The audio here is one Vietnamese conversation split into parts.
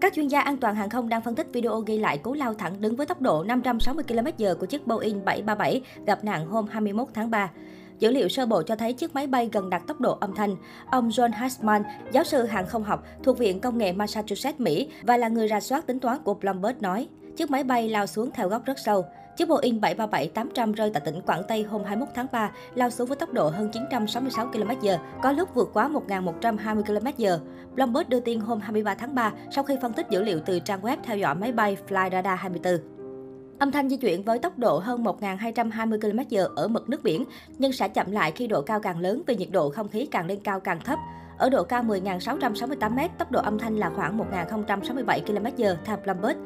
Các chuyên gia an toàn hàng không đang phân tích video ghi lại cú lao thẳng đứng với tốc độ 560 km/h của chiếc Boeing 737 gặp nạn hôm 21 tháng 3. Dữ liệu sơ bộ cho thấy chiếc máy bay gần đạt tốc độ âm thanh. Ông John Hasman, giáo sư hàng không học thuộc Viện Công nghệ Massachusetts, Mỹ và là người ra soát tính toán của Bloomberg nói, chiếc máy bay lao xuống theo góc rất sâu. Chiếc Boeing 737-800 rơi tại tỉnh Quảng Tây hôm 21 tháng 3, lao xuống với tốc độ hơn 966 km/h, có lúc vượt quá 1.120 km/h. Bloomberg đưa tin hôm 23 tháng 3 sau khi phân tích dữ liệu từ trang web theo dõi máy bay Flyradar 24. Âm thanh di chuyển với tốc độ hơn 1.220 km/h ở mực nước biển, nhưng sẽ chậm lại khi độ cao càng lớn vì nhiệt độ không khí càng lên cao càng thấp. Ở độ cao 10.668m, tốc độ âm thanh là khoảng 1.067 km/h theo Bloomberg.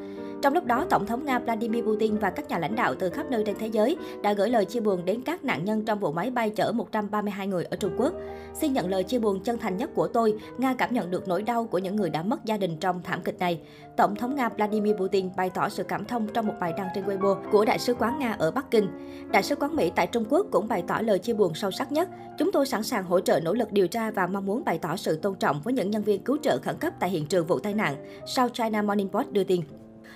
Trong lúc đó, Tổng thống Nga Vladimir Putin và các nhà lãnh đạo từ khắp nơi trên thế giới đã gửi lời chia buồn đến các nạn nhân trong vụ máy bay chở 132 người ở Trung Quốc. Xin nhận lời chia buồn chân thành nhất của tôi, Nga cảm nhận được nỗi đau của những người đã mất gia đình trong thảm kịch này. Tổng thống Nga Vladimir Putin bày tỏ sự cảm thông trong một bài đăng trên Weibo của Đại sứ quán Nga ở Bắc Kinh. Đại sứ quán Mỹ tại Trung Quốc cũng bày tỏ lời chia buồn sâu sắc nhất. Chúng tôi sẵn sàng hỗ trợ nỗ lực điều tra và mong muốn bày tỏ sự tôn trọng với những nhân viên cứu trợ khẩn cấp tại hiện trường vụ tai nạn, South China Morning Post đưa tin.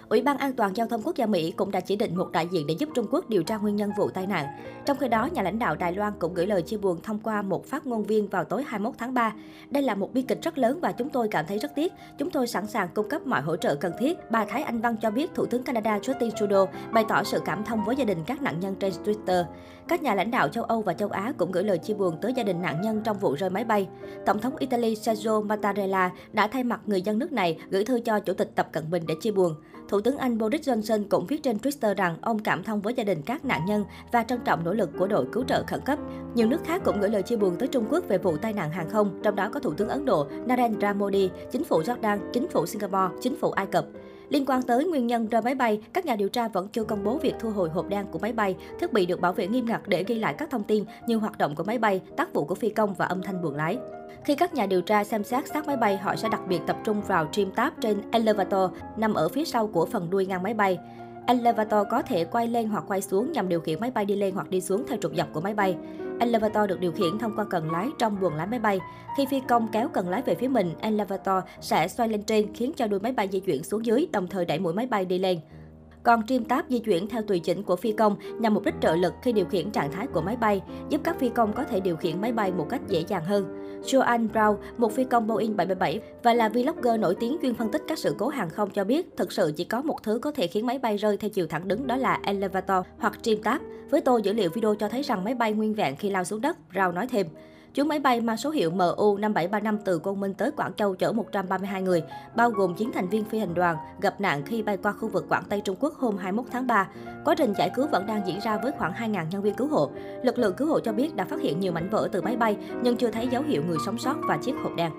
Ủy ban An toàn Giao thông Quốc gia Mỹ cũng đã chỉ định một đại diện để giúp Trung Quốc điều tra nguyên nhân vụ tai nạn. Trong khi đó, nhà lãnh đạo Đài Loan cũng gửi lời chia buồn thông qua một phát ngôn viên vào tối 21 tháng 3. Đây là một bi kịch rất lớn và chúng tôi cảm thấy rất tiếc. Chúng tôi sẵn sàng cung cấp mọi hỗ trợ cần thiết. Bà Thái Anh Văn cho biết Thủ tướng Canada Justin Trudeau bày tỏ sự cảm thông với gia đình các nạn nhân trên Twitter. Các nhà lãnh đạo châu Âu và châu Á cũng gửi lời chia buồn tới gia đình nạn nhân trong vụ rơi máy bay. Tổng thống Italy Sergio Mattarella đã thay mặt người dân nước này gửi thư cho Chủ tịch Tập Cận Bình để chia buồn. Thủ tướng Anh Boris Johnson cũng viết trên Twitter rằng ông cảm thông với gia đình các nạn nhân và trân trọng nỗ lực của đội cứu trợ khẩn cấp. Nhiều nước khác cũng gửi lời chia buồn tới Trung Quốc về vụ tai nạn hàng không, trong đó có Thủ tướng Ấn Độ Narendra Modi, chính phủ Jordan, chính phủ Singapore, chính phủ Ai Cập. Liên quan tới nguyên nhân rơi máy bay, các nhà điều tra vẫn chưa công bố việc thu hồi hộp đen của máy bay. Thiết bị được bảo vệ nghiêm ngặt để ghi lại các thông tin như hoạt động của máy bay, tác vụ của phi công và âm thanh buồng lái. Khi các nhà điều tra xem xét xác máy bay, họ sẽ đặc biệt tập trung vào trim tab trên elevator nằm ở phía sau của phần đuôi ngang máy bay. Elevator có thể quay lên hoặc quay xuống nhằm điều khiển máy bay đi lên hoặc đi xuống theo trục dọc của máy bay. Elevator được điều khiển thông qua cần lái trong buồng lái máy bay. Khi phi công kéo cần lái về phía mình, elevator sẽ xoay lên trên khiến cho đuôi máy bay di chuyển xuống dưới, đồng thời đẩy mũi máy bay đi lên. Còn trim tab di chuyển theo tùy chỉnh của phi công nhằm mục đích trợ lực khi điều khiển trạng thái của máy bay, giúp các phi công có thể điều khiển máy bay một cách dễ dàng hơn. Joan Brown, một phi công Boeing 777 và là vlogger nổi tiếng chuyên phân tích các sự cố hàng không cho biết, thực sự chỉ có một thứ có thể khiến máy bay rơi theo chiều thẳng đứng đó là elevator hoặc trim tab. Với tôi, dữ liệu video cho thấy rằng máy bay nguyên vẹn khi lao xuống đất, Brown nói thêm. Chuyến máy bay mang số hiệu MU 5735 từ Côn Minh tới Quảng Châu chở 132 người, bao gồm 9 thành viên phi hành đoàn, gặp nạn khi bay qua khu vực Quảng Tây Trung Quốc hôm 21 tháng 3. Quá trình giải cứu vẫn đang diễn ra với khoảng 2.000 nhân viên cứu hộ. Lực lượng cứu hộ cho biết đã phát hiện nhiều mảnh vỡ từ máy bay, nhưng chưa thấy dấu hiệu người sống sót và chiếc hộp đen.